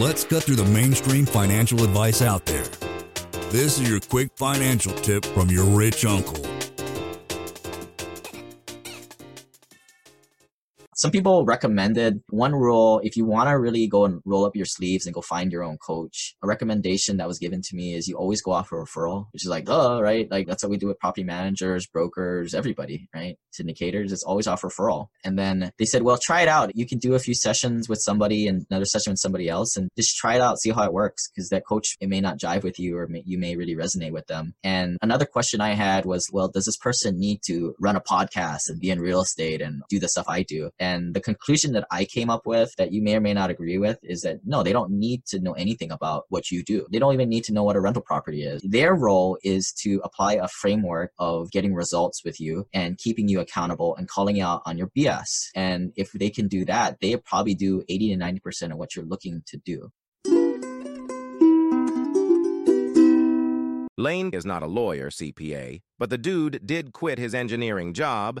Let's cut through the mainstream financial advice out there. This is your quick financial tip from your rich uncle. Some people recommended one rule if you want to really go and roll up your sleeves and go find your own coach a recommendation that was given to me is you always go off a referral which is like oh right? Like that's what we do with property managers brokers everybody right? Syndicators it's always off referral. And then they said well try it out. You can do a few sessions with somebody and another session with somebody else and just try it out see how it works because that coach it may not jive with you or may, you may really resonate with them. And another question i had was well does this person need to run a podcast and be in real estate and do the stuff i do? and and the conclusion that I came up with that you may or may not agree with is that no, they don't need to know anything about what you do. They don't even need to know what a rental property is. Their role is to apply a framework of getting results with you and keeping you accountable and calling out on your BS. And if they can do that, they probably do 80 to 90% of what you're looking to do. Lane is not a lawyer, CPA, but the dude did quit his engineering job